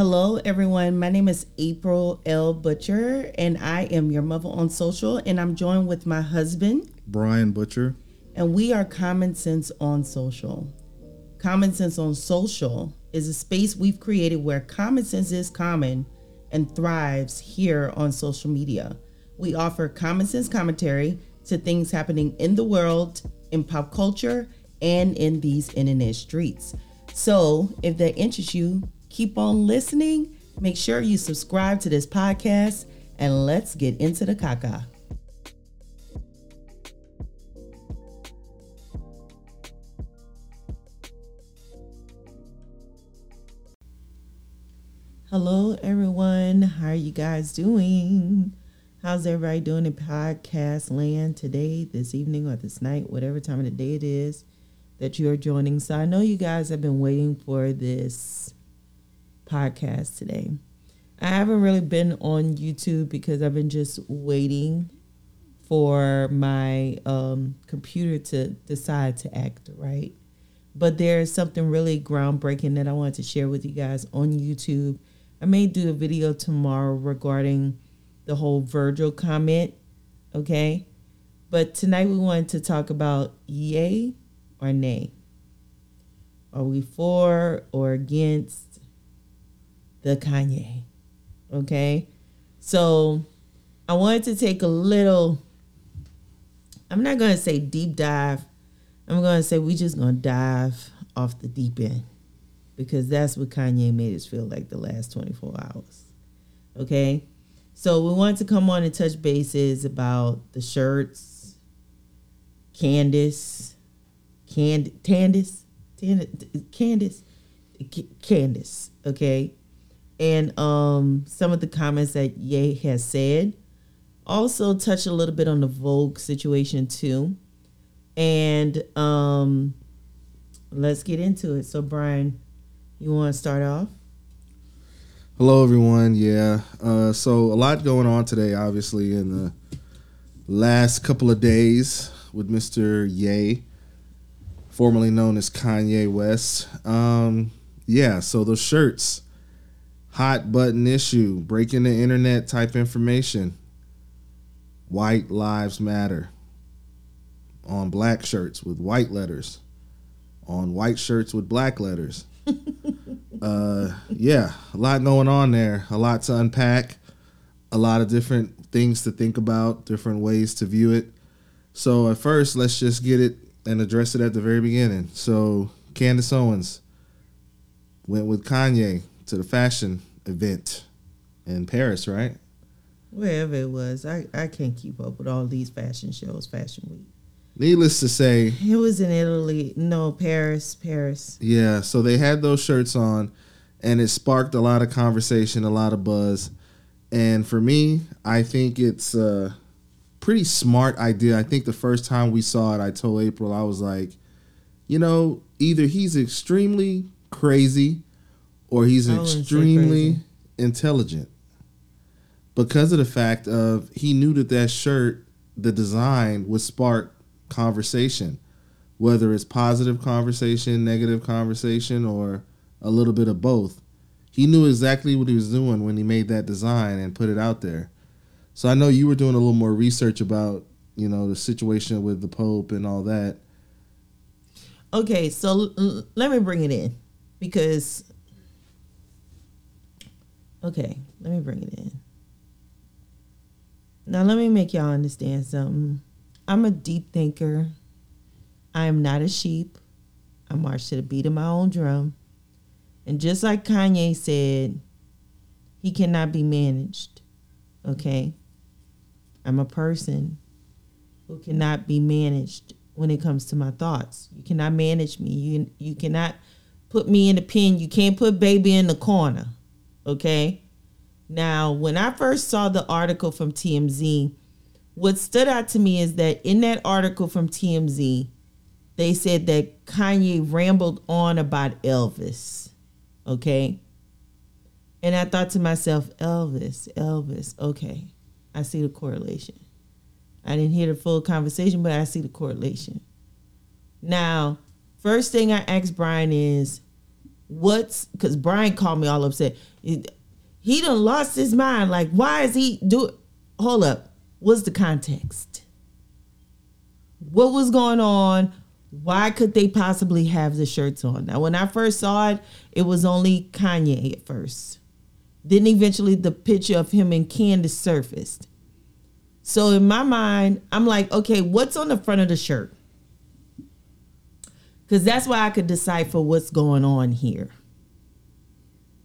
Hello, everyone. My name is April L. Butcher, and I am your mother on social. And I'm joined with my husband, Brian Butcher. and we are Common Sense on Social. Common Sense on Social is a space we've created where common sense is common and thrives here on social media. We offer common sense commentary to things happening in the world, in pop culture, and in these internet streets. So, if that interests you, keep on listening. Make sure you subscribe to this podcast, and let's get into the caca. Hello, everyone. How are you guys doing? How's everybody doing in podcast land today, this evening, or this night, whatever time of the day it is that you are joining? So, I know you guys have been waiting for this podcast today. I haven't really been on YouTube because I've been just waiting for my um, computer to decide to act right. But there's something really groundbreaking that I wanted to share with you guys on YouTube. I may do a video tomorrow regarding the whole Virgil comment, okay? But tonight we wanted to talk about yay or nay. Are we for or against the Kanye? Okay? So I wanted to take a little, I'm not going to say deep dive. I'm going to say we just going to dive off the deep end because that's what Kanye made us feel like the last 24 hours. Okay? So we wanted to come on and touch bases about the shirts, Candace, Cand- Candace, Candace, Candace, okay? And um some of the comments that Ye has said. Also touch a little bit on the Vogue situation too. And um let's get into it. So Brian, you want to start off? Hello, everyone. Yeah. Uh, so, a lot going on today, obviously, in the last couple of days with Mr. Ye, formerly known as Kanye West. Um, yeah. So, those shirts, hot button issue, breaking the internet type information, white lives matter. On black shirts with white letters, on white shirts with black letters. Uh, yeah, a lot going on there, a lot to unpack, a lot of different things to think about, different ways to view it. So at first, let's just get it and address it at the very beginning. So Candace Owens went with Kanye to the fashion event in Paris, right? Wherever it was, I, I can't keep up with all these fashion shows, Fashion Week. Needless to say, It was in Italy. No, Paris, Paris. Yeah, so they had those shirts on, and it sparked a lot of conversation, a lot of buzz. And for me, I think it's a pretty smart idea. I think the first time we saw it, I told April, I was like, you know, either he's extremely crazy or he's I extremely intelligent. Because of the fact of he knew that that shirt, the design would spark conversation whether it's positive conversation, negative conversation, or a little bit of both. He knew exactly what he was doing when he made that design and put it out there. So I know you were doing a little more research about, you know, the situation with the Pope and all that. Okay, so let me bring it in because. Okay, let me bring it in. Now, let me make y'all understand something. I'm a deep thinker. I am not a sheep. I march to the beat of my own drum. And just like Kanye said, he cannot be managed. Okay? I'm a person who cannot be managed when it comes to my thoughts. You cannot manage me. You you cannot put me in a pen. You can't put baby in the corner. Okay? Now, when I first saw the article from TMZ, what stood out to me is that in that article from TMZ, they said that Kanye rambled on about Elvis. Okay? And I thought to myself, Elvis, Elvis, okay. I see the correlation. I didn't hear the full conversation, but I see the correlation. Now, first thing I asked Brian is, what's because Brian called me all upset. He done lost his mind. Like, why is he do? it? Hold up. What's the context? What was going on? Why could they possibly have the shirts on? Now, when I first saw it, it was only Kanye at first. Then eventually the picture of him and Candace surfaced. So in my mind, I'm like, okay, what's on the front of the shirt? Because that's why I could decipher what's going on here.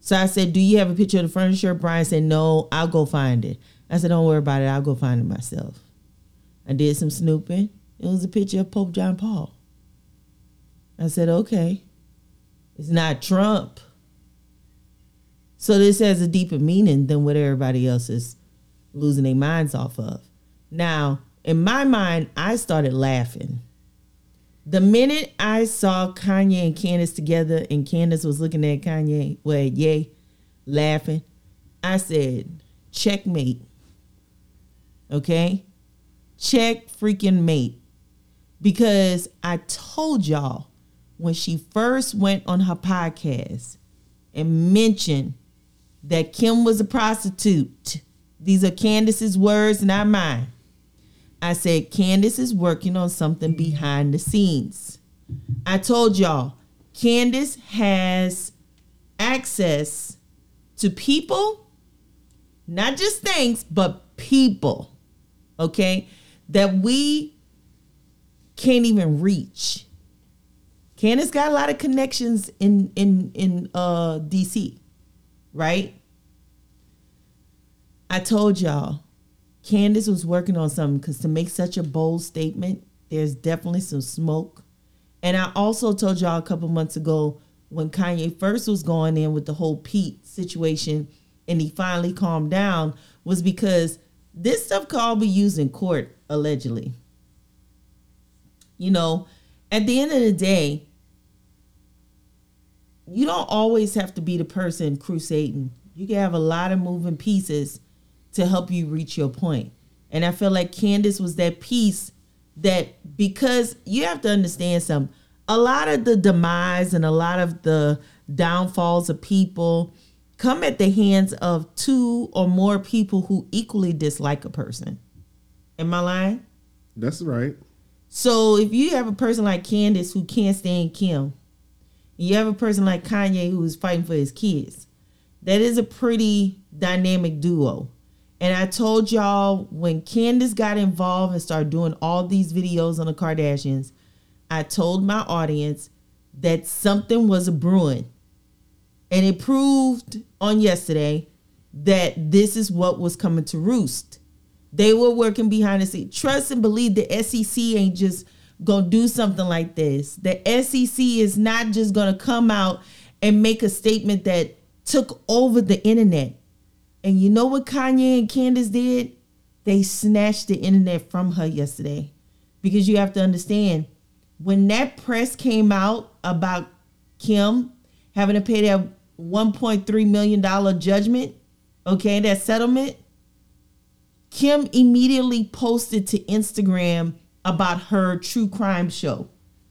So I said, Do you have a picture of the shirt? Brian said, No, I'll go find it. I said, Don't worry about it. I'll go find it myself. I did some snooping. It was a picture of Pope John Paul. I said, Okay. It's not Trump. So this has a deeper meaning than what everybody else is losing their minds off of. Now, in my mind, I started laughing. The minute I saw Kanye and Candace together and Candace was looking at Kanye, well, yay, laughing, I said, checkmate. Okay? Check freaking mate. Because I told y'all when she first went on her podcast and mentioned that Kim was a prostitute. These are Candace's words, not mine. I said Candace is working on something behind the scenes. I told y'all Candace has access to people, not just things, but people, okay, that we can't even reach. Candace got a lot of connections in in in uh DC, right? I told y'all Candace was working on something because to make such a bold statement, there's definitely some smoke. And I also told y'all a couple months ago when Kanye first was going in with the whole Pete situation and he finally calmed down was because this stuff could all be used in court, allegedly. You know, at the end of the day, you don't always have to be the person crusading. You can have a lot of moving pieces to help you reach your point. And I feel like Candace was that piece that because you have to understand some a lot of the demise and a lot of the downfalls of people come at the hands of two or more people who equally dislike a person. Am I lying? That's right. So if you have a person like Candace who can't stand Kim, you have a person like Kanye who is fighting for his kids. That is a pretty dynamic duo. And I told y'all when Candace got involved and started doing all these videos on the Kardashians, I told my audience that something was brewing. And it proved on yesterday that this is what was coming to roost. They were working behind the scenes. Trust and believe the SEC ain't just gonna do something like this. The SEC is not just gonna come out and make a statement that took over the internet. And you know what Kanye and Candace did? They snatched the internet from her yesterday. Because you have to understand, when that press came out about Kim having to pay that $1.3 million judgment, okay, that settlement, Kim immediately posted to Instagram about her true crime show.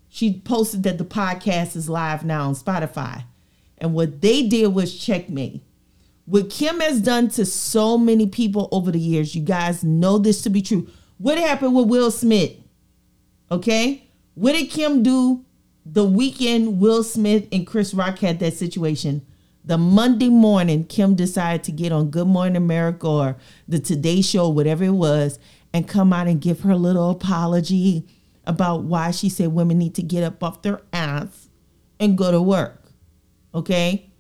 She posted that the podcast is live now on Spotify. And what they did was checkmate. What Kim has done to so many people over the years, you guys know this to be true. What happened with Will Smith? Okay? What did Kim do the weekend Will Smith and Chris Rock had that situation? The Monday morning, Kim decided to get on Good Morning America or the Today Show, whatever it was, and come out and give her little apology about why she said women need to get up off their ass and go to work. Okay?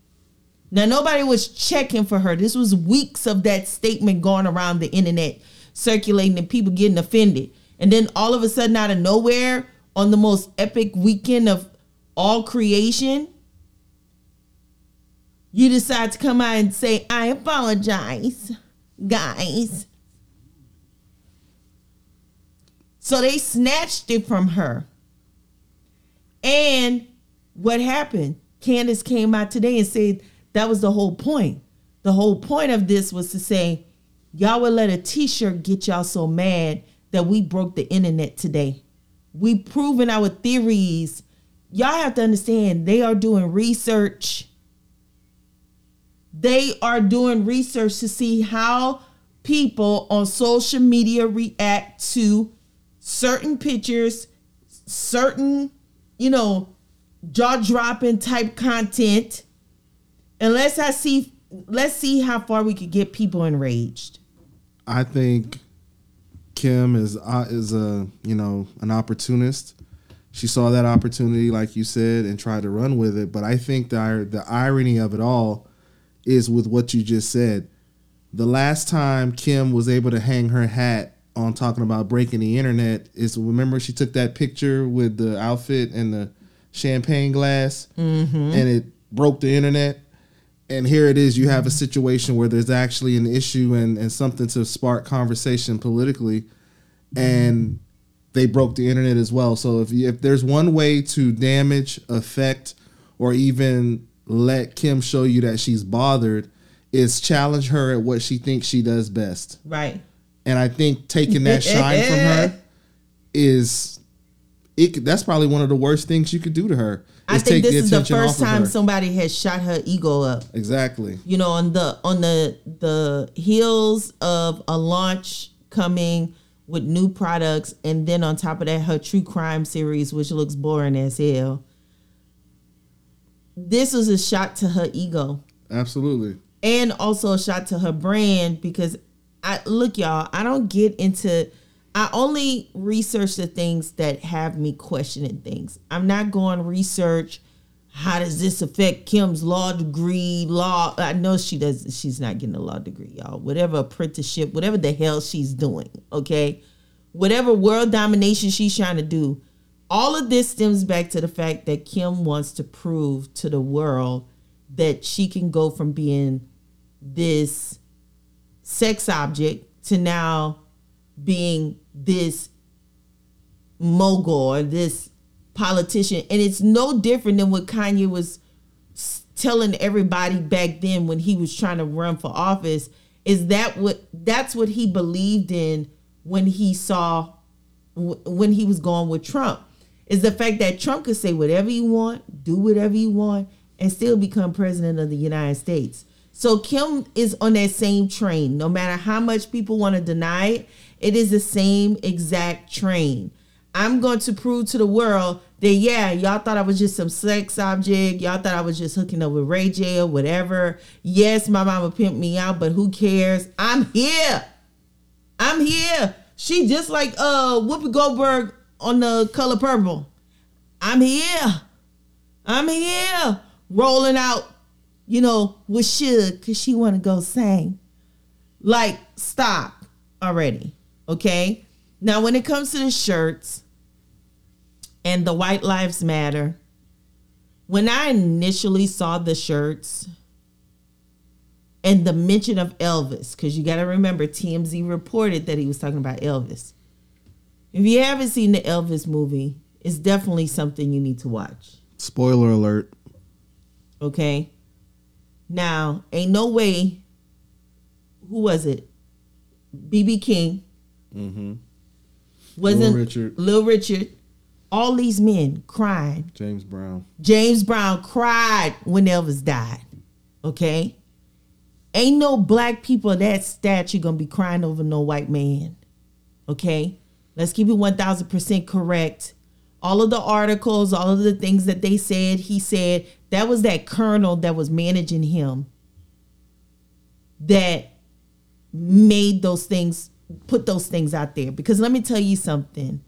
Now, nobody was checking for her. This was weeks of that statement going around the internet, circulating, and people getting offended. And then all of a sudden, out of nowhere, on the most epic weekend of all creation, you decide to come out and say, I apologize, guys. So they snatched it from her. And what happened? Candace came out today and said that was the whole point. The whole point of this was to say, y'all would let a t-shirt get y'all so mad that we broke the internet today. We proven our theories. Y'all have to understand they are doing research. They are doing research to see how people on social media react to certain pictures, certain, you know, jaw dropping type content. And let's I see let's see how far we could get people enraged. I think Kim is uh, is a you know an opportunist. She saw that opportunity, like you said, and tried to run with it. But I think the the irony of it all is with what you just said. The last time Kim was able to hang her hat on talking about breaking the internet is remember she took that picture with the outfit and the champagne glass, Mm-hmm. and it broke the internet. And here it is, you have a situation where there's actually an issue and, and something to spark conversation politically, and they broke the internet as well. So if you, if there's one way to damage, affect, or even let Kim show you that she's bothered, is challenge her at what she thinks she does best. Right. And I think taking that shine from her is it. That's probably one of the worst things you could do to her. I think this is the first time her. somebody has shot her ego up. exactly. You know, on the on the the heels of a launch coming with new products, and then on top of that, her true crime series, which looks boring as hell. This was a shot to her ego. Absolutely. and also a shot to her brand because I look y'all, I don't get into I only research the things that have me questioning things. I'm not going research how does this affect Kim's law degree? Law I know she does she's not getting a law degree, y'all. Whatever apprenticeship, whatever the hell she's doing, okay? Whatever world domination she's trying to do. All of this stems back to the fact that Kim wants to prove to the world that she can go from being this sex object to now being this mogul or this politician. And it's no different than what Kanye was telling everybody back then when he was trying to run for office. Is that what that's what he believed in when he saw when he was going with Trump? Is the fact that Trump could say whatever you want, do whatever you want, and still become president of the United States. So Kim is on that same train. No matter how much people want to deny it, it is the same exact train. I'm going to prove to the world that yeah, y'all thought I was just some sex object. Y'all thought I was just hooking up with Ray J or whatever. Yes, my mama pimped me out, but who cares? I'm here. I'm here. She just like uh Whoopi Goldberg on the color purple. I'm here. I'm here. Rolling out, you know, with Shug because she want to go sing. Like, stop already. Okay. Now, when it comes to the shirts and the White Lives Matter, when I initially saw the shirts and the mention of Elvis, because you got to remember TMZ reported that he was talking about Elvis. If you haven't seen the Elvis movie, it's definitely something you need to watch. Spoiler alert. Okay. Now, ain't no way. Who was it? BB King. Mm-hmm. Wasn't Little Richard. Lil Richard. All these men crying. James Brown. James Brown cried when Elvis died. Okay? Ain't no black people that statue gonna be crying over no white man. Okay? Let's keep it 1000% correct. All of the articles, all of the things that they said, he said, that was that colonel that was managing him that made those things, put those things out there. Because let me tell you something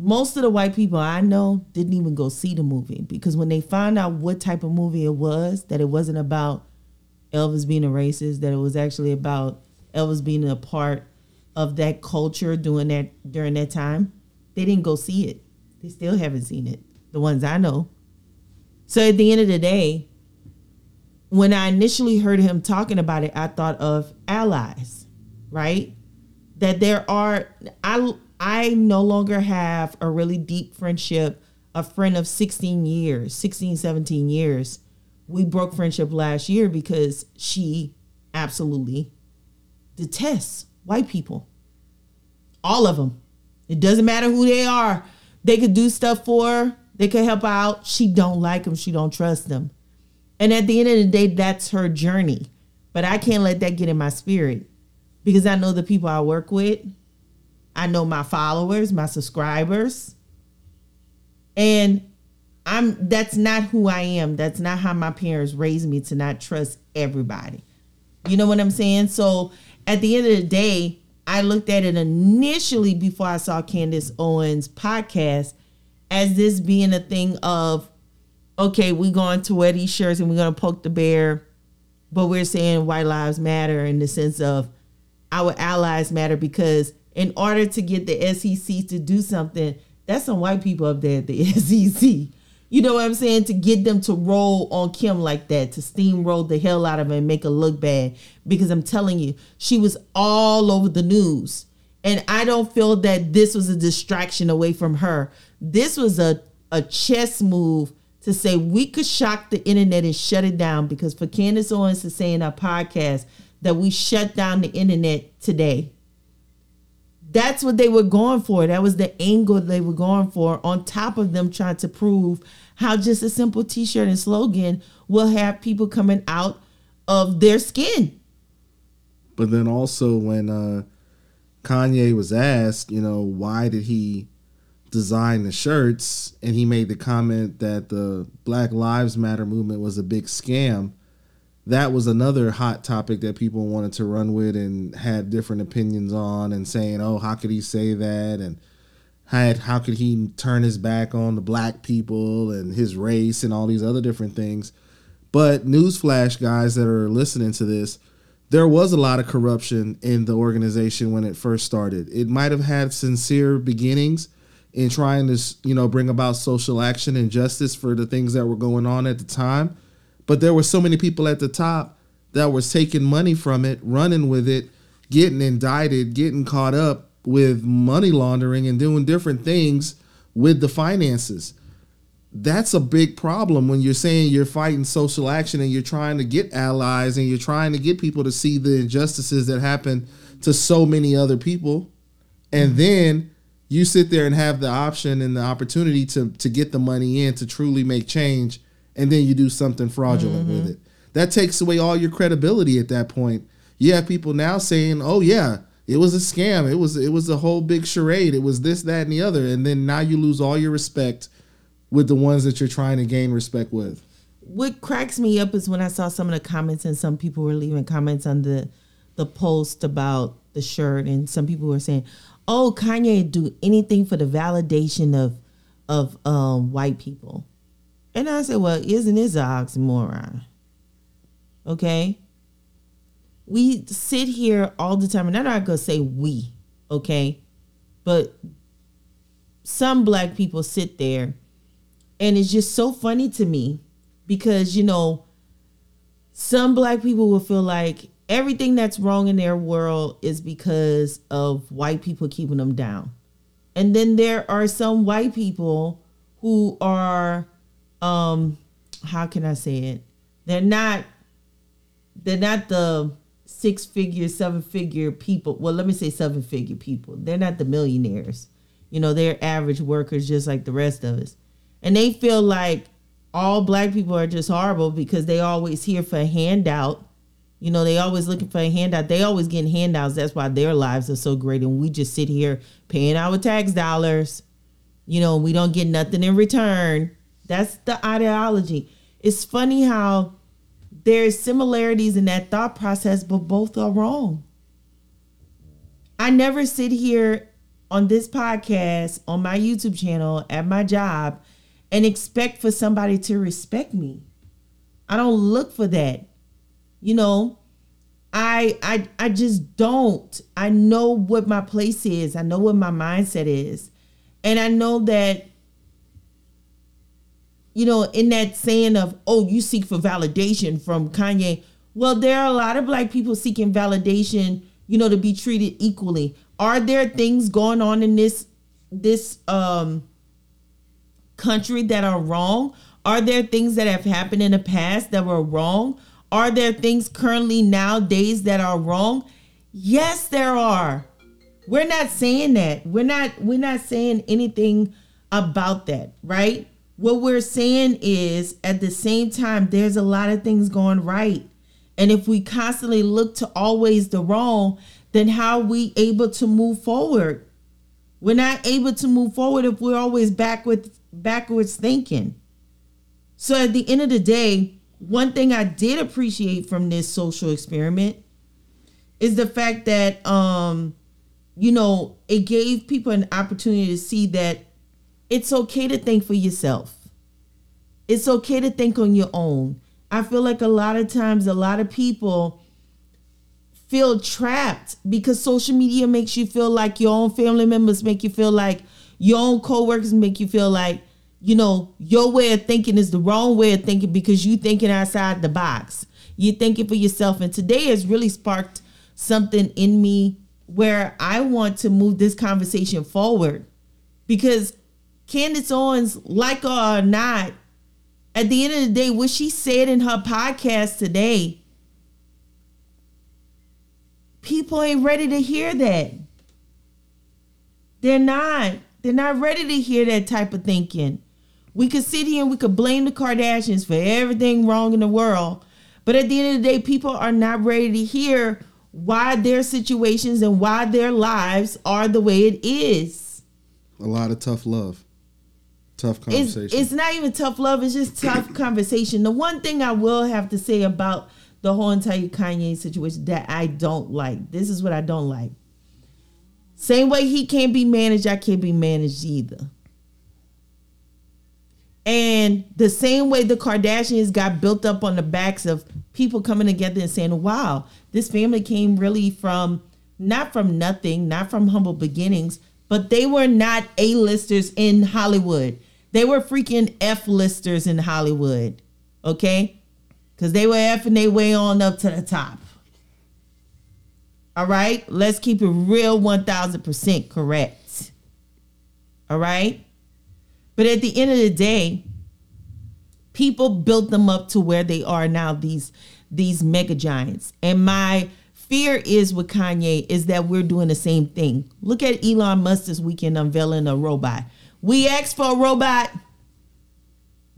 most of the white people I know didn't even go see the movie because when they found out what type of movie it was, that it wasn't about Elvis being a racist, that it was actually about Elvis being a part of that culture during that during that time, they didn't go see it. They still haven't seen it. The ones I know. So at the end of the day, when I initially heard him talking about it, I thought of allies, right? That there are I I no longer have a really deep friendship, a friend of 16 years, 16, 17 years. We broke friendship last year because she absolutely detests white people. All of them. It doesn't matter who they are. They could do stuff for her. They could help out. She don't like them. She don't trust them. And at the end of the day, that's her journey. But I can't let that get in my spirit because I know the people I work with. I know my followers, my subscribers. And I'm that's not who I am. That's not how my parents raised me to not trust everybody. You know what I'm saying? So at the end of the day, I looked at it initially before I saw Candace Owens podcast as this being a thing of okay, we're going to wear these shirts and we're going to poke the bear, but we're saying white lives matter in the sense of our allies matter because in order to get the SEC to do something, that's some white people up there at the SEC. You know what I'm saying? To get them to roll on Kim like that, to steamroll the hell out of her and make her look bad. Because I'm telling you, she was all over the news. And I don't feel that this was a distraction away from her. This was a, a chess move to say we could shock the internet and shut it down because for Candace Owens to say in our podcast that we shut down the internet today. That's what they were going for. That was the angle they were going for, on top of them trying to prove how just a simple t shirt and slogan will have people coming out of their skin. But then also, when uh, Kanye was asked, you know, why did he design the shirts, and he made the comment that the Black Lives Matter movement was a big scam. That was another hot topic that people wanted to run with and had different opinions on, and saying, "Oh, how could he say that?" and had how could he turn his back on the black people and his race and all these other different things. But newsflash, guys that are listening to this, there was a lot of corruption in the organization when it first started. It might have had sincere beginnings in trying to, you know, bring about social action and justice for the things that were going on at the time, but there were so many people at the top that was taking money from it, running with it, getting indicted, getting caught up with money laundering and doing different things with the finances. That's a big problem when you're saying you're fighting social action and you're trying to get allies and you're trying to get people to see the injustices that happen to so many other people. And then you sit there and have the option and the opportunity to to get the money in to truly make change and then you do something fraudulent mm-hmm. with it. That takes away all your credibility at that point. You have people now saying, "Oh yeah, it was a scam. It was it was a whole big charade. It was this, that, and the other. And then now you lose all your respect with the ones that you're trying to gain respect with. What cracks me up is when I saw some of the comments and some people were leaving comments on the the post about the shirt and some people were saying, "Oh, Kanye do anything for the validation of of um, white people." And I said, "Well, isn't this an oxymoron?" Okay? we sit here all the time, and I'm not gonna say we, okay, but some black people sit there, and it's just so funny to me because you know, some black people will feel like everything that's wrong in their world is because of white people keeping them down. And then there are some white people who are um how can I say it? They're not they're not the six figure, seven figure people. Well, let me say seven figure people. They're not the millionaires. You know, they're average workers just like the rest of us. And they feel like all black people are just horrible because they always here for a handout. You know, they always looking for a handout. They always getting handouts. That's why their lives are so great. And we just sit here paying our tax dollars. You know, we don't get nothing in return. That's the ideology. It's funny how there's similarities in that thought process, but both are wrong. I never sit here on this podcast, on my YouTube channel, at my job, and expect for somebody to respect me. I don't look for that. You know, I I I just don't. I know what my place is. I know what my mindset is. And I know that you know, in that saying of, oh, you seek for validation from Kanye. Well, there are a lot of black people seeking validation, you know, to be treated equally. Are there things going on in this this um country that are wrong? Are there things that have happened in the past that were wrong? Are there things currently nowadays that are wrong? Yes, there are. We're not saying that. We're not we're not saying anything about that, right? what we're saying is at the same time, there's a lot of things going right. And if we constantly look to always the wrong, then how are we able to move forward? We're not able to move forward if we're always backward backwards thinking. So at the end of the day, one thing I did appreciate from this social experiment is the fact that um you know, it gave people an opportunity to see that it's okay to think for yourself. It's okay to think on your own. I feel like a lot of times a lot of people feel trapped because social media makes you feel like your own family members make you feel like your own coworkers make you feel like you know your way of thinking is the wrong way of thinking because you thinking outside the box you're thinking for yourself and today has really sparked something in me where i want to move this conversation forward because candace owens like or not at the end of the day what she said in her podcast today people ain't ready to hear that. They're not. They're not ready to hear that type of thinking. We could sit here and we could blame the Kardashians for everything wrong in the world. But at the end of the day, people are not ready to hear why their situations and why their lives are the way it is. A lot of tough love. Tough conversation. It's, it's not even tough love, it's just tough conversation. The one thing I will have to say about the whole entire Kanye situation that I don't like. This is what I don't like. Same way he can't be managed, I can't be managed either. And the same way the Kardashians got built up on the backs of people coming together and saying, wow, this family came really from not from nothing, not from humble beginnings, but they were not A-listers in Hollywood. They were freaking F-listers in Hollywood. Okay? because they were effing their way on up to the top. All right, let's keep it real 1000% correct. All right, but at the end of the day, people built them up to where they are now. These these mega giants, and my fear is with Kanye is that we're doing the same thing. Look at Elon Musk this weekend unveiling a robot. We asked for a robot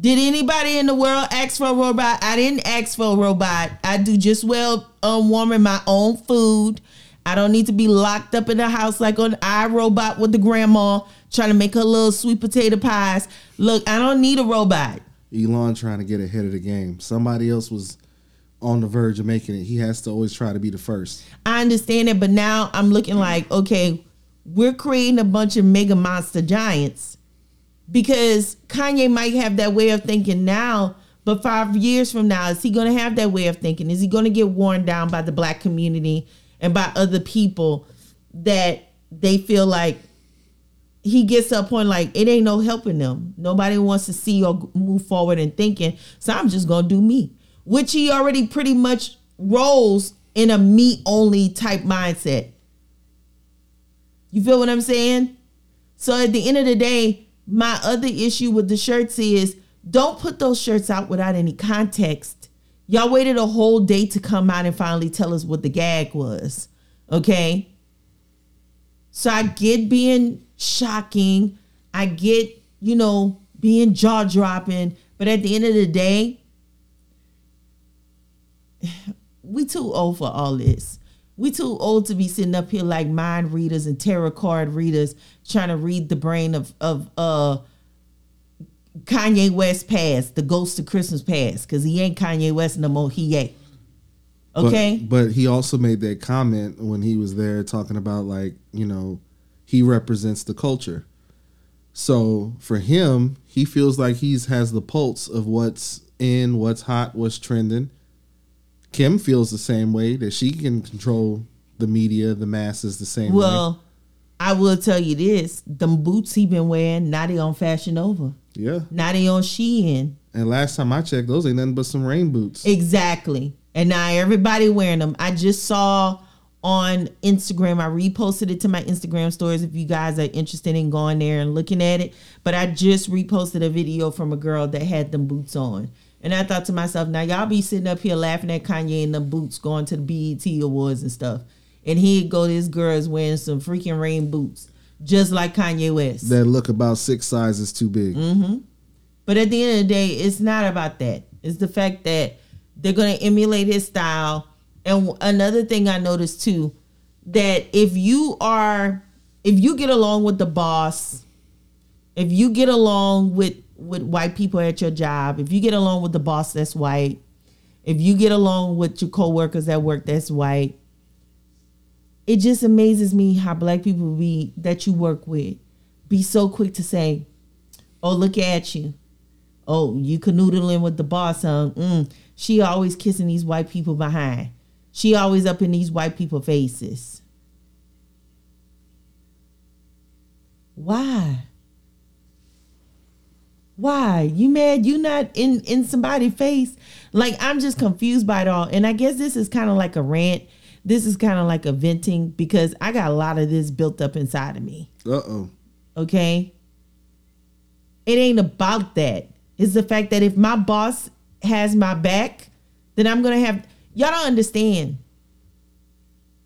did anybody in the world ask for a robot? I didn't ask for a robot. I do just well um, warming my own food. I don't need to be locked up in the house like on iRobot with the grandma trying to make her little sweet potato pies. Look, I don't need a robot. Elon trying to get ahead of the game. Somebody else was on the verge of making it. He has to always try to be the first. I understand it, but now I'm looking like, okay, we're creating a bunch of mega monster giants because Kanye might have that way of thinking now, but five years from now, is he going to have that way of thinking? Is he going to get worn down by the black community and by other people that they feel like he gets to a point like it ain't no helping them. Nobody wants to see or move forward and thinking, so I'm just to do me, which he already pretty much rolls in a me only type mindset. You feel what I'm saying? So at the end of the day, my other issue with the shirts is don't put those shirts out without any context. Y'all waited a whole day to come out and finally tell us what the gag was. Okay? So I get being shocking. I get, you know, being jaw dropping. But at the end of the day, we too old for all this we too old to be sitting up here like mind readers and tarot card readers trying to read the brain of of uh Kanye West past, the ghost of Christmas past, because he ain't Kanye West no more. He ain't. Okay. But, but he also made that comment when he was there talking about like, you know, he represents the culture. So for him, he feels like he's has the pulse of what's in, what's hot, what's trending. Kim feels the same way that she can control the media, the masses the same well, way. I will tell you this: them boots he been wearing, now they on Fashion Nova. Yeah. Now they on Shein. And last time I checked, those ain't nothing but some rain boots. Exactly. And now everybody wearing them. I just saw on Instagram. I reposted it to my Instagram stories if you guys are interested in going there and looking at it. But I just reposted a video from a girl that had them boots on. And I thought to myself, now y'all be sitting up here laughing at Kanye in the boots going to the BET Awards and stuff. And here go to this girl's wearing some freaking rain boots, just like Kanye West. That look about six sizes too big. Mm-hmm. But at the end of the day, it's not about that. It's the fact that they're going to emulate his style. And another thing I noticed too, that if you are, if you get along with the boss, if you get along with with white people at your job, if you get along with the boss that's white, if you get along with your coworkers at work that's white, it just amazes me how black people be that you work with be so quick to say, "Oh, look at you." Oh, you canoodling with the boss, huh? Mm, she always kissing these white people behind. She always up in these white people faces. Why? Why? You mad you not in in somebody's face? Like I'm just confused by it all. And I guess this is kind of like a rant. This is kind of like a venting because I got a lot of this built up inside of me. Uh-oh. Okay? It ain't about that. It's the fact that if my boss has my back, then I'm going to have y'all don't understand.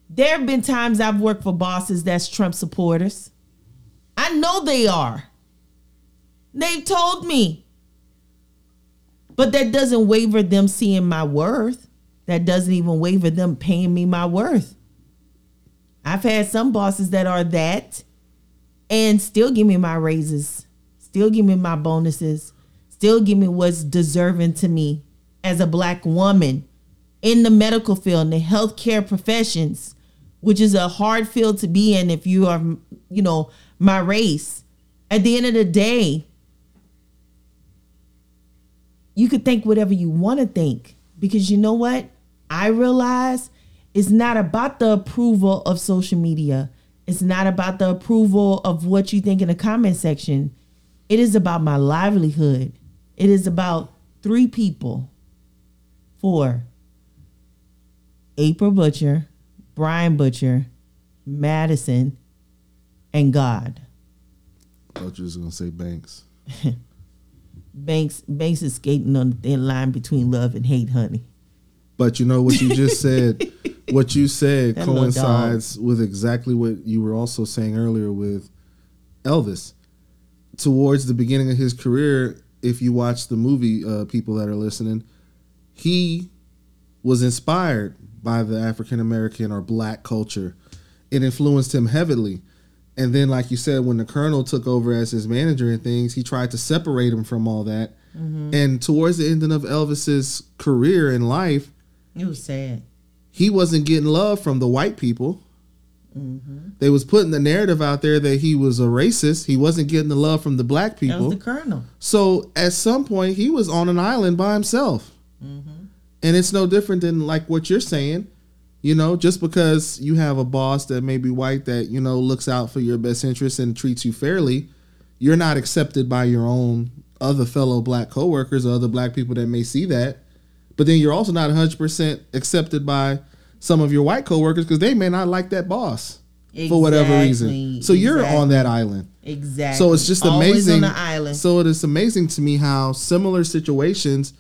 There have been times I've worked for bosses that's Trump supporters. I know they are. They've told me. But that doesn't waver them seeing my worth. That doesn't even waver them paying me my worth. I've had some bosses that are that and still give me my raises, still give me my bonuses, still give me what's deserving to me as a black woman in the medical field, in the healthcare professions, which is a hard field to be in if you are, you know, my race. At the end of the day, you could think whatever you want to think because you know what? I realize it's not about the approval of social media. It's not about the approval of what you think in the comment section. It is about my livelihood. It is about three people. Four. April Butcher, Brian Butcher, Madison, and God. I thought you was gonna say Banks. Banks Banks is skating on the thin line between love and hate, honey. But you know what you just said. what you said That coincides with exactly what you were also saying earlier with Elvis. Towards the beginning of his career, if you watch the movie, uh, people that are listening, he was inspired by the African American or black culture. It influenced him heavily. And then, like you said, when the Colonel took over as his manager and things, he tried to separate him from all that. Mm-hmm. And towards the ending of Elvis's career and life, It was sad. he wasn't getting love from the white people. Mm-hmm. They was putting the narrative out there that he was a racist. He wasn't getting the love from the black That people. was the colonel. so at some point, he was on an island by himself. Mm-hmm. And it's no different than like what you're saying. You know, just because you have a boss that may be white that you know looks out for your best interests and treats you fairly, you're not accepted by your own other fellow black coworkers or other black people that may see that. But then you're also not 100% accepted by some of your white coworkers because they may not like that boss for whatever reason. Exactly, So you're on that island. Exactly. So it's just Always amazing. on the island. So it is amazing to me how similar situations,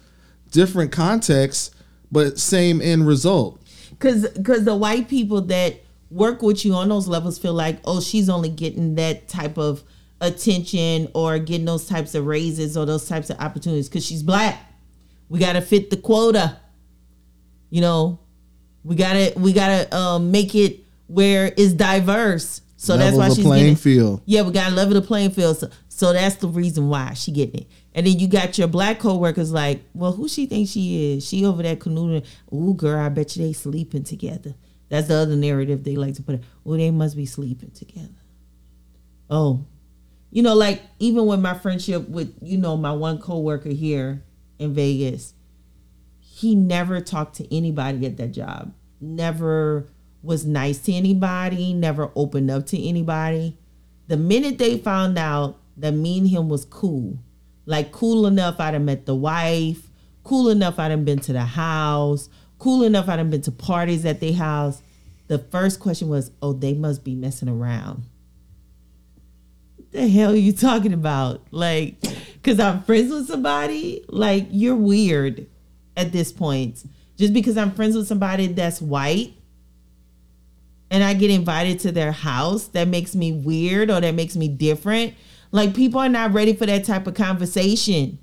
different contexts, but same end result. Cause cause the white people that work with you on those levels feel like, oh, she's only getting that type of attention or getting those types of raises or those types of opportunities because she's black. We gotta fit the quota. You know, we gotta we gotta um, make it where it's diverse. So that's why she's playing getting field. Yeah, we gotta level the playing field. So, so that's the reason why she getting it. And then you got your black coworkers like, well, who she thinks she is? She over there canoodling. Ooh, girl, I bet you they sleeping together. That's the other narrative they like to put. Oh, they must be sleeping together. Oh, you know, like even with my friendship with you know my one coworker here in Vegas, he never talked to anybody at that job. Never was nice to anybody. Never opened up to anybody. The minute they found out that me and him was cool, like cool enough, I'd have met the wife. Cool enough, I'd have been to the house. Cool enough, I'd have been to parties at their house. The first question was, "Oh, they must be messing around." What the hell are you talking about? Like, because I'm friends with somebody? Like, you're weird at this point. Just because I'm friends with somebody that's white and I get invited to their house, that makes me weird or that makes me different. Like, people are not ready for that type of conversation.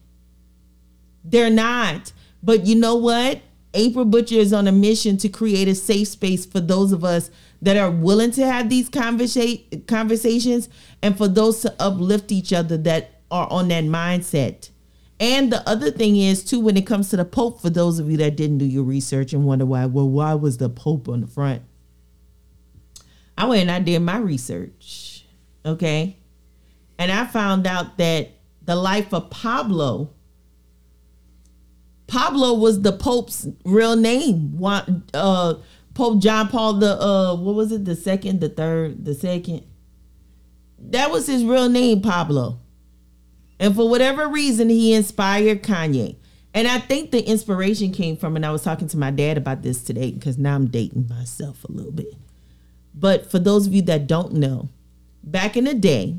They're not. But you know what? April Butcher is on a mission to create a safe space for those of us that are willing to have these conversa- conversations and for those to uplift each other that are on that mindset. And the other thing is too, when it comes to the Pope, for those of you that didn't do your research and wonder why, well, why was the Pope on the front? I went and I did my research. Okay. And I found out that the life of Pablo, Pablo was the Pope's real name. Uh, Pope John Paul the uh what was it? The second, the third, the second. That was his real name, Pablo. And for whatever reason, he inspired Kanye. And I think the inspiration came from, and I was talking to my dad about this today because now I'm dating myself a little bit. But for those of you that don't know, back in the day,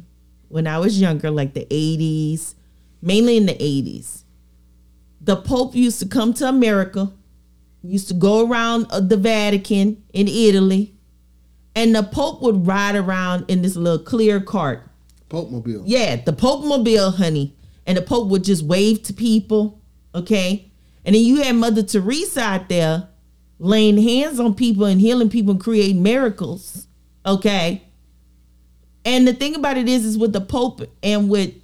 when I was younger, like the 80s, mainly in the 80s, the Pope used to come to America, used to go around uh, the Vatican in Italy, and the Pope would ride around in this little clear cart Pope Mobile. Yeah, the Pope Mobile, honey. And the Pope would just wave to people. Okay. And then you had Mother Teresa out there laying hands on people and healing people and creating miracles. Okay. And the thing about it is, is with the Pope and with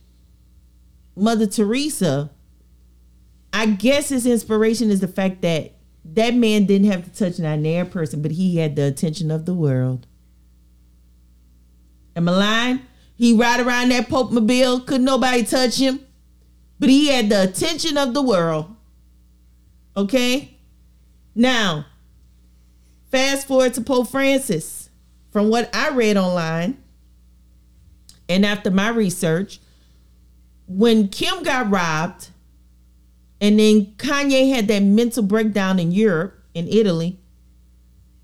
Mother Teresa, I guess his inspiration is the fact that that man didn't have to touch an air person, but he had the attention of the world. Am I lying? He ride around that Pope mobile, couldn't nobody touch him. But he had the attention of the world. Okay? Now, fast forward to Pope Francis. From what I read online, and after my research, when Kim got robbed, and then Kanye had that mental breakdown in Europe, in Italy,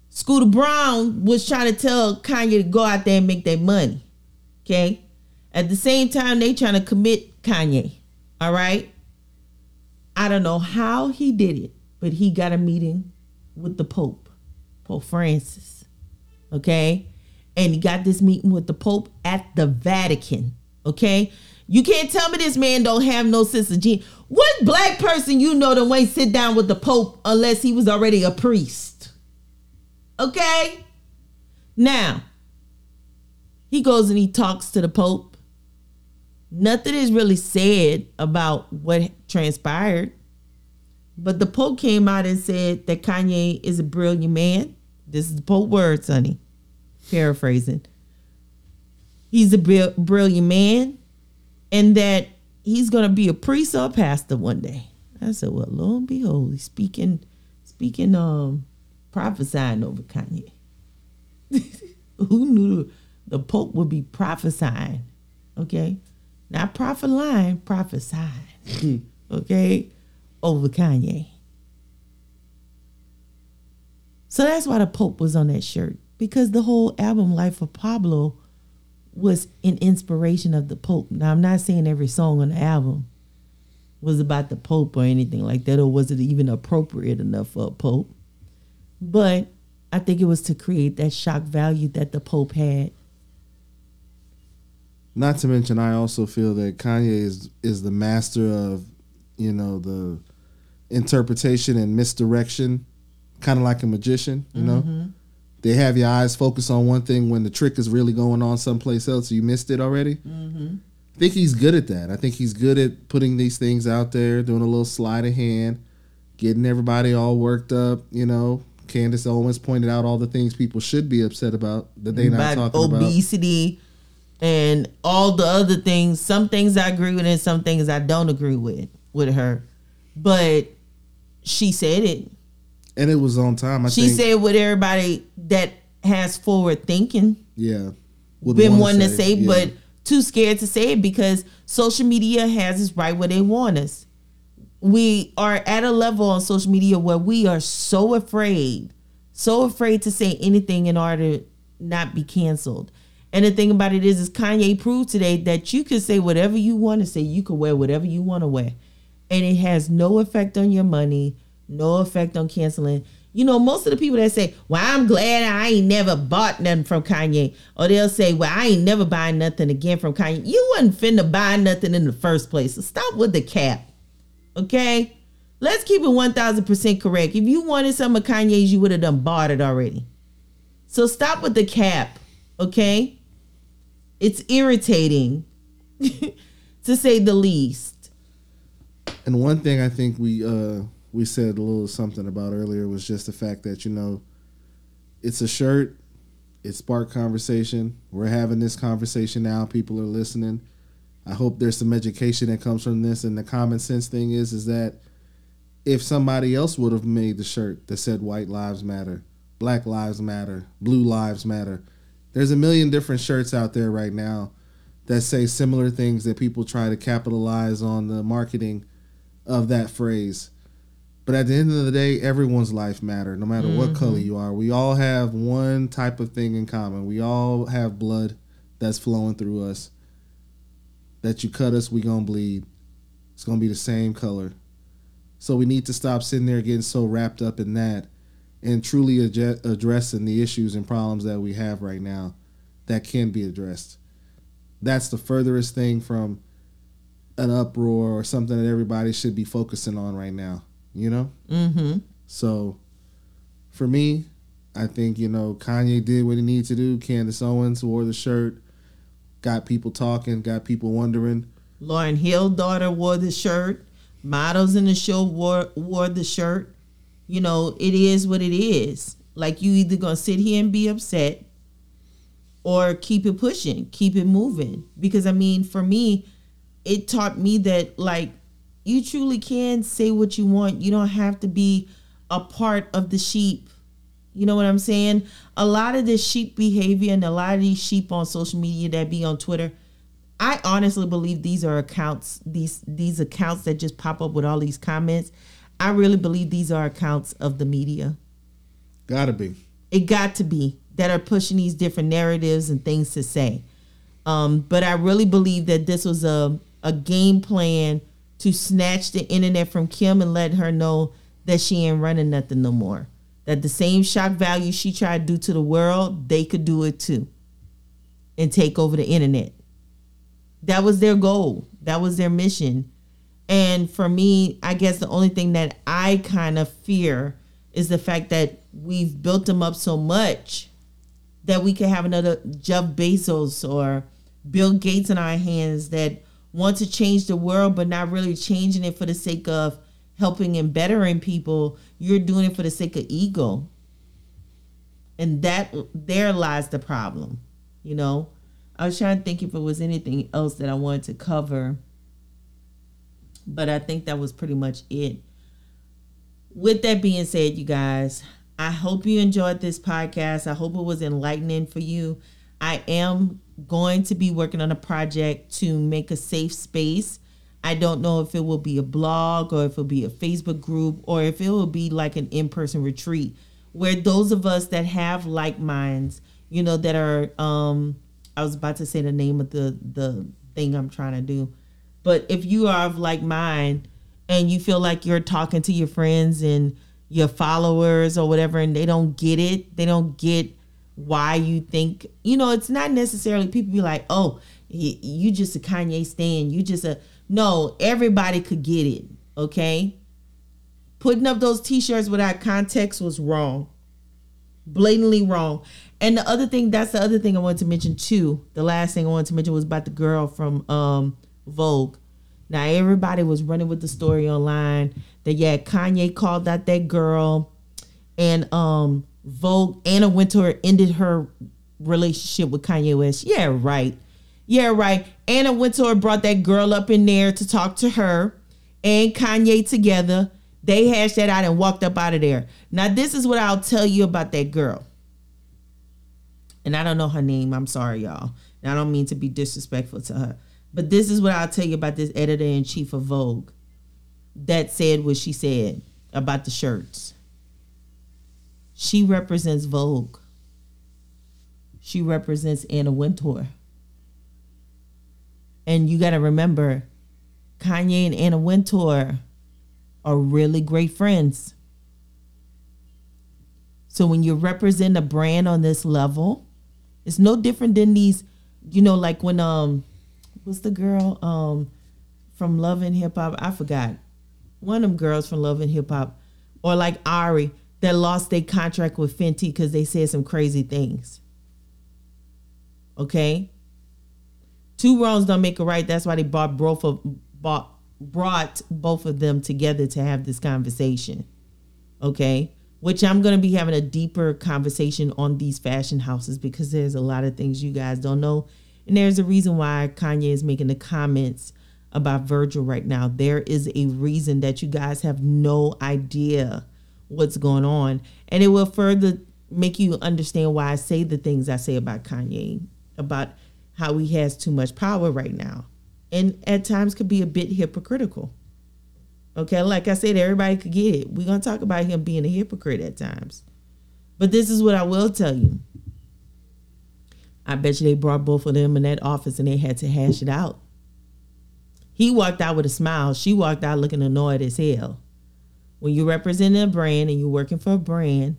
Scooter Braun was trying to tell Kanye to go out there and make that money. Okay. At the same time, they trying to commit Kanye. All right. I don't know how he did it, but he got a meeting with the Pope, Pope Francis. Okay. And he got this meeting with the Pope at the Vatican. Okay. You can't tell me this man don't have no sense of genius. What black person you know that won't sit down with the Pope unless he was already a priest? Okay? Now, he goes and he talks to the Pope. Nothing is really said about what transpired. But the Pope came out and said that Kanye is a brilliant man. This is the Pope words, honey. Paraphrasing. He's a brilliant man and that he's going to be a priest or a pastor one day. I said, well, lo and behold, he's speaking, speaking, um, prophesying over Kanye. Who knew the Pope would be prophesying, okay? Not prophet lying, prophesying, okay, over Kanye. So that's why the Pope was on that shirt because the whole album Life of Pablo was an inspiration of the Pope. Now I'm not saying every song on the album was about the Pope or anything like that, or was it even appropriate enough for a Pope? But I think it was to create that shock value that the Pope had not to mention, I also feel that Kanye is is the master of, you know, the interpretation and misdirection, kind of like a magician. You know, mm-hmm. they have your eyes focused on one thing when the trick is really going on someplace else. You missed it already. Mm-hmm. I think he's good at that. I think he's good at putting these things out there, doing a little sleight of hand, getting everybody all worked up. You know, Candace Owens pointed out all the things people should be upset about that they not talking obesity, about. Obesity and all the other things. Some things I agree with, and some things I don't agree with with her. But she said it, and it was on time. I she think. said what everybody that has forward thinking. Yeah, been wanting to say, yeah. but too scared to say it because social media has us right where they want us. We are at a level on social media where we are so afraid, so afraid to say anything in order to not be canceled. And the thing about it is, is Kanye proved today that you can say whatever you want to say. You can wear whatever you want to wear, and it has no effect on your money, no effect on canceling. You know, most of the people that say, "Well, I'm glad I ain't never bought nothing from Kanye," or they'll say, "Well, I ain't never buying nothing again from Kanye." You wasn't finna buy nothing in the first place. So stop with the cap. Okay? Let's keep it 1000% correct. If you wanted some of Kanye's, you would have done bought it already. So stop with the cap, okay? It's irritating to say the least. And one thing I think we uh we said a little something about earlier was just the fact that you know it's a shirt, it sparked conversation. We're having this conversation now. People are listening. I hope there's some education that comes from this. And the common sense thing is is that if somebody else would have made the shirt that said white lives matter, black lives matter, blue lives matter, there's a million different shirts out there right now that say similar things that people try to capitalize on the marketing of that phrase. But at the end of the day, everyone's life matter, no matter what color mm-hmm. you are. We all have one type of thing in common. We all have blood that's flowing through us. That you cut us, we gonna bleed. It's gonna be the same color. So we need to stop sitting there getting so wrapped up in that and truly addressing the issues and problems that we have right now that can be addressed. That's the furthest thing from an uproar or something that everybody should be focusing on right now, you know? Mm-hmm. So for me, I think, you know, Kanye did what he needed to do. Candace Owens wore the shirt, got people talking, got people wondering. Lauryn Hill daughter wore the shirt. Models in the show wore wore the shirt. You know, it is what it is. Like you either gonna sit here and be upset or keep it pushing, keep it moving. Because I mean, for me, it taught me that like you truly can say what you want. You don't have to be a part of the sheep. You know what I'm saying? A lot of this sheep behavior and a lot of these sheep on social media that be on Twitter, I honestly believe these are accounts these these accounts that just pop up with all these comments. I really believe these are accounts of the media. Gotta be. It got to be that are pushing these different narratives and things to say. Um, but I really believe that this was a a game plan to snatch the internet from Kim and let her know that she ain't running nothing no more. That the same shock value she tried to do to the world, they could do it too. And take over the internet. That was their goal. That was their mission. And for me, I guess the only thing that I kind of fear is the fact that we've built them up so much that we could have another Jeff Bezos or Bill Gates in our hands that want to change the world, but not really changing it for the sake of helping and bettering people. You're doing it for the sake of ego. And that there lies the problem, you know. I was trying to think if it was anything else that I wanted to cover, but I think that was pretty much it. With that being said, you guys, I hope you enjoyed this podcast. I hope it was enlightening for you. I am going to be working on a project to make a safe space. I don't know if it will be a blog or if it'll be a Facebook group or if it will be like an in person retreat where those of us that have like minds, you know, that are, um, I was about to say the name of the, the thing I'm trying to do. But if you are of like mind and you feel like you're talking to your friends and your followers or whatever and they don't get it, they don't get why you think you know it's not necessarily people be like oh you just a kanye stan you just a no everybody could get it okay? Putting up those t-shirts without context was wrong blatantly wrong. And the other thing that's the other thing i wanted to mention too the last thing i wanted to mention was about the girl from um vogue. Now everybody was running with the story online that yeah kanye called out that girl and um Vogue, Anna Wintour ended her relationship with Kanye West. Yeah, right. Yeah, right. Anna Wintour brought that girl up in there to talk to her and Kanye together. They hashed that out and walked up out of there. Now, this is what I'll tell you about that girl. And I don't know her name. I'm sorry, y'all. And I don't mean to be disrespectful to her. But this is what I'll tell you about this editor in chief of Vogue that said what she said about the shirts. She represents Vogue. She represents Anna Wintour. And you got to remember, Kanye and Anna Wintour are really great friends. So when you represent a brand on this level, it's no different than these, you know, like when um what's the girl um from Love and Hip Hop? I forgot. one of them girls from Love and Hip Hop, or like Ari that lost their contract with Fenty because they said some crazy things. Okay, two wrongs don't make a right. That's why they brought both of bought, brought both of them together to have this conversation. Okay, which I'm going to be having a deeper conversation on these fashion houses because there's a lot of things you guys don't know, and there's a reason why Kanye is making the comments about Virgil right now. There is a reason that you guys have no idea what's going on, and it will further make you understand why I say the things I say about Kanye about how he has too much power right now and at times could be a bit hypocritical. Okay, like I said, everybody could get it. We're to talk about him being a hypocrite at times. But this is what I will tell you. I bet you they brought both of them in that office and they had to hash it out. He walked out with a smile. She walked out looking annoyed as hell. When you're representing a brand and you're working for a brand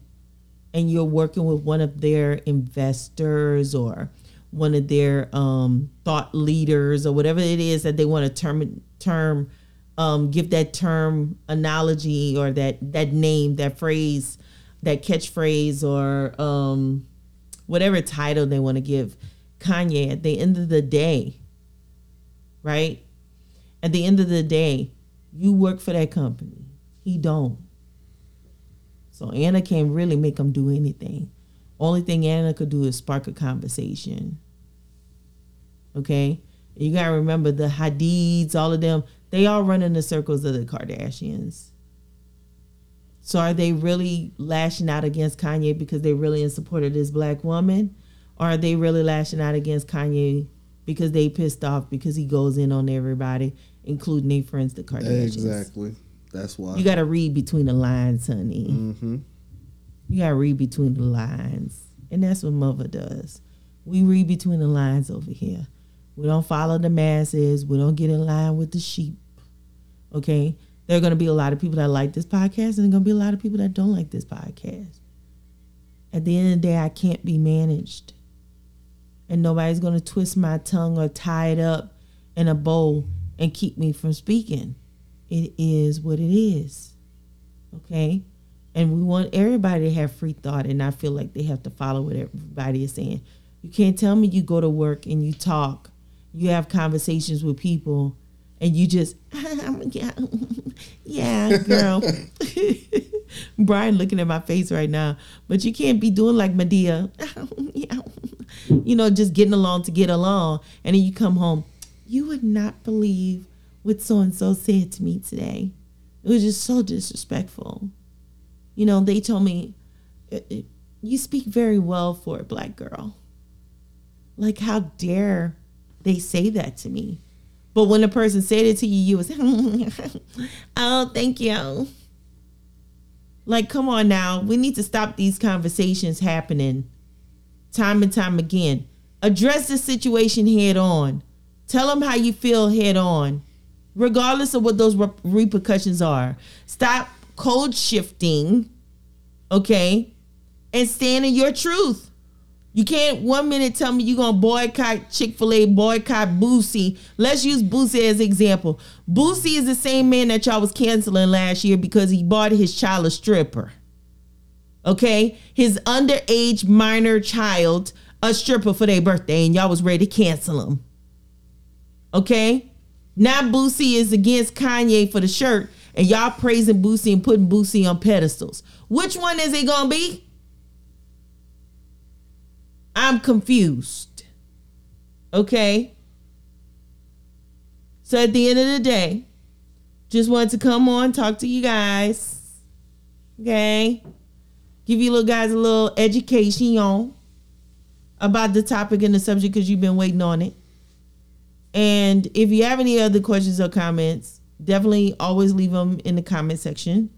and you're working with one of their investors or one of their um, thought leaders or whatever it is that they want to term term um, give that term analogy or that that name that phrase that catchphrase or um, whatever title they want to give Kanye at the end of the day right? At the end of the day you work for that company he don't so Anna can't really make him do anything only thing Anna could do is spark a conversation Okay. You gotta remember the Hadids, all of them, they all run in the circles of the Kardashians. So are they really lashing out against Kanye because they're really in support of this black woman? Or are they really lashing out against Kanye because they pissed off because he goes in on everybody, including their friends, the Kardashians? Exactly. That's why. You gotta read between the lines, honey. Mm-hmm. You gotta read between the lines. And that's what mother does. We read between the lines over here. We don't follow the masses. We don't get in line with the sheep. Okay? There are going to be a lot of people that like this podcast, and there are going to be a lot of people that don't like this podcast. At the end of the day, I can't be managed. And nobody's going to twist my tongue or tie it up in a bow and keep me from speaking. It is what it is. Okay? And we want everybody to have free thought and not feel like they have to follow what everybody is saying. You can't tell me you go to work and you talk you have conversations with people and you just yeah, yeah girl brian looking at my face right now but you can't be doing like Madea you know just getting along to get along and then you come home you would not believe what so and so said to me today it was just so disrespectful you know they told me uh, uh, you speak very well for a black girl like how dare they say that to me. But when the person said it to you, you was, oh, thank you. Like, come on now. We need to stop these conversations happening time and time again. Address the situation head on. Tell them how you feel head on, regardless of what those repercussions are. Stop code shifting, okay? And stand in your truth. You can't one minute tell me you're gonna boycott Chick-fil-A, boycott Boosie. Let's use Boosie as example. Boosie is the same man that y'all was canceling last year because he bought his child a stripper. Okay? His underage minor child a stripper for their birthday, and y'all was ready to cancel him. Okay? Now Boosie is against Kanye for the shirt, and y'all praising Boosie and putting Boosie on pedestals. Which one is it gonna be? I'm confused. Okay? So at the end of the day, just wanted to come on, talk to you guys. Okay? Give you little guys a little education on about the topic and the subject because you've been waiting on it. And if you have any other questions or comments, definitely always leave them in the comment section.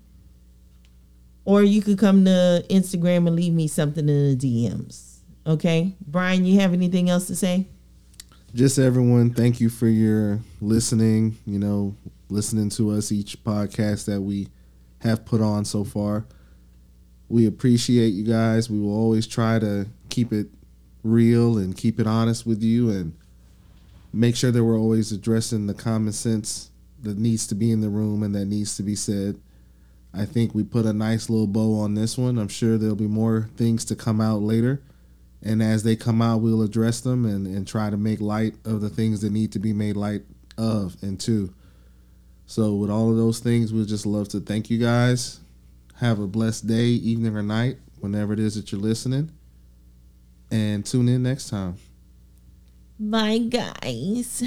Or you could come to Instagram and leave me something in the DMs. Okay. Brian, you have anything else to say? Just everyone, thank you for your listening, you know, listening to us each podcast that we have put on so far. We appreciate you guys. We will always try to keep it real and keep it honest with you and make sure that we're always addressing the common sense that needs to be in the room and that needs to be said. I think we put a nice little bow on this one. I'm sure there'll be more things to come out later. And as they come out, we'll address them and, and try to make light of the things that need to be made light of and to. So, with all of those things, we'd just love to thank you guys. Have a blessed day, evening, or night, whenever it is that you're listening. And tune in next time. Bye, guys.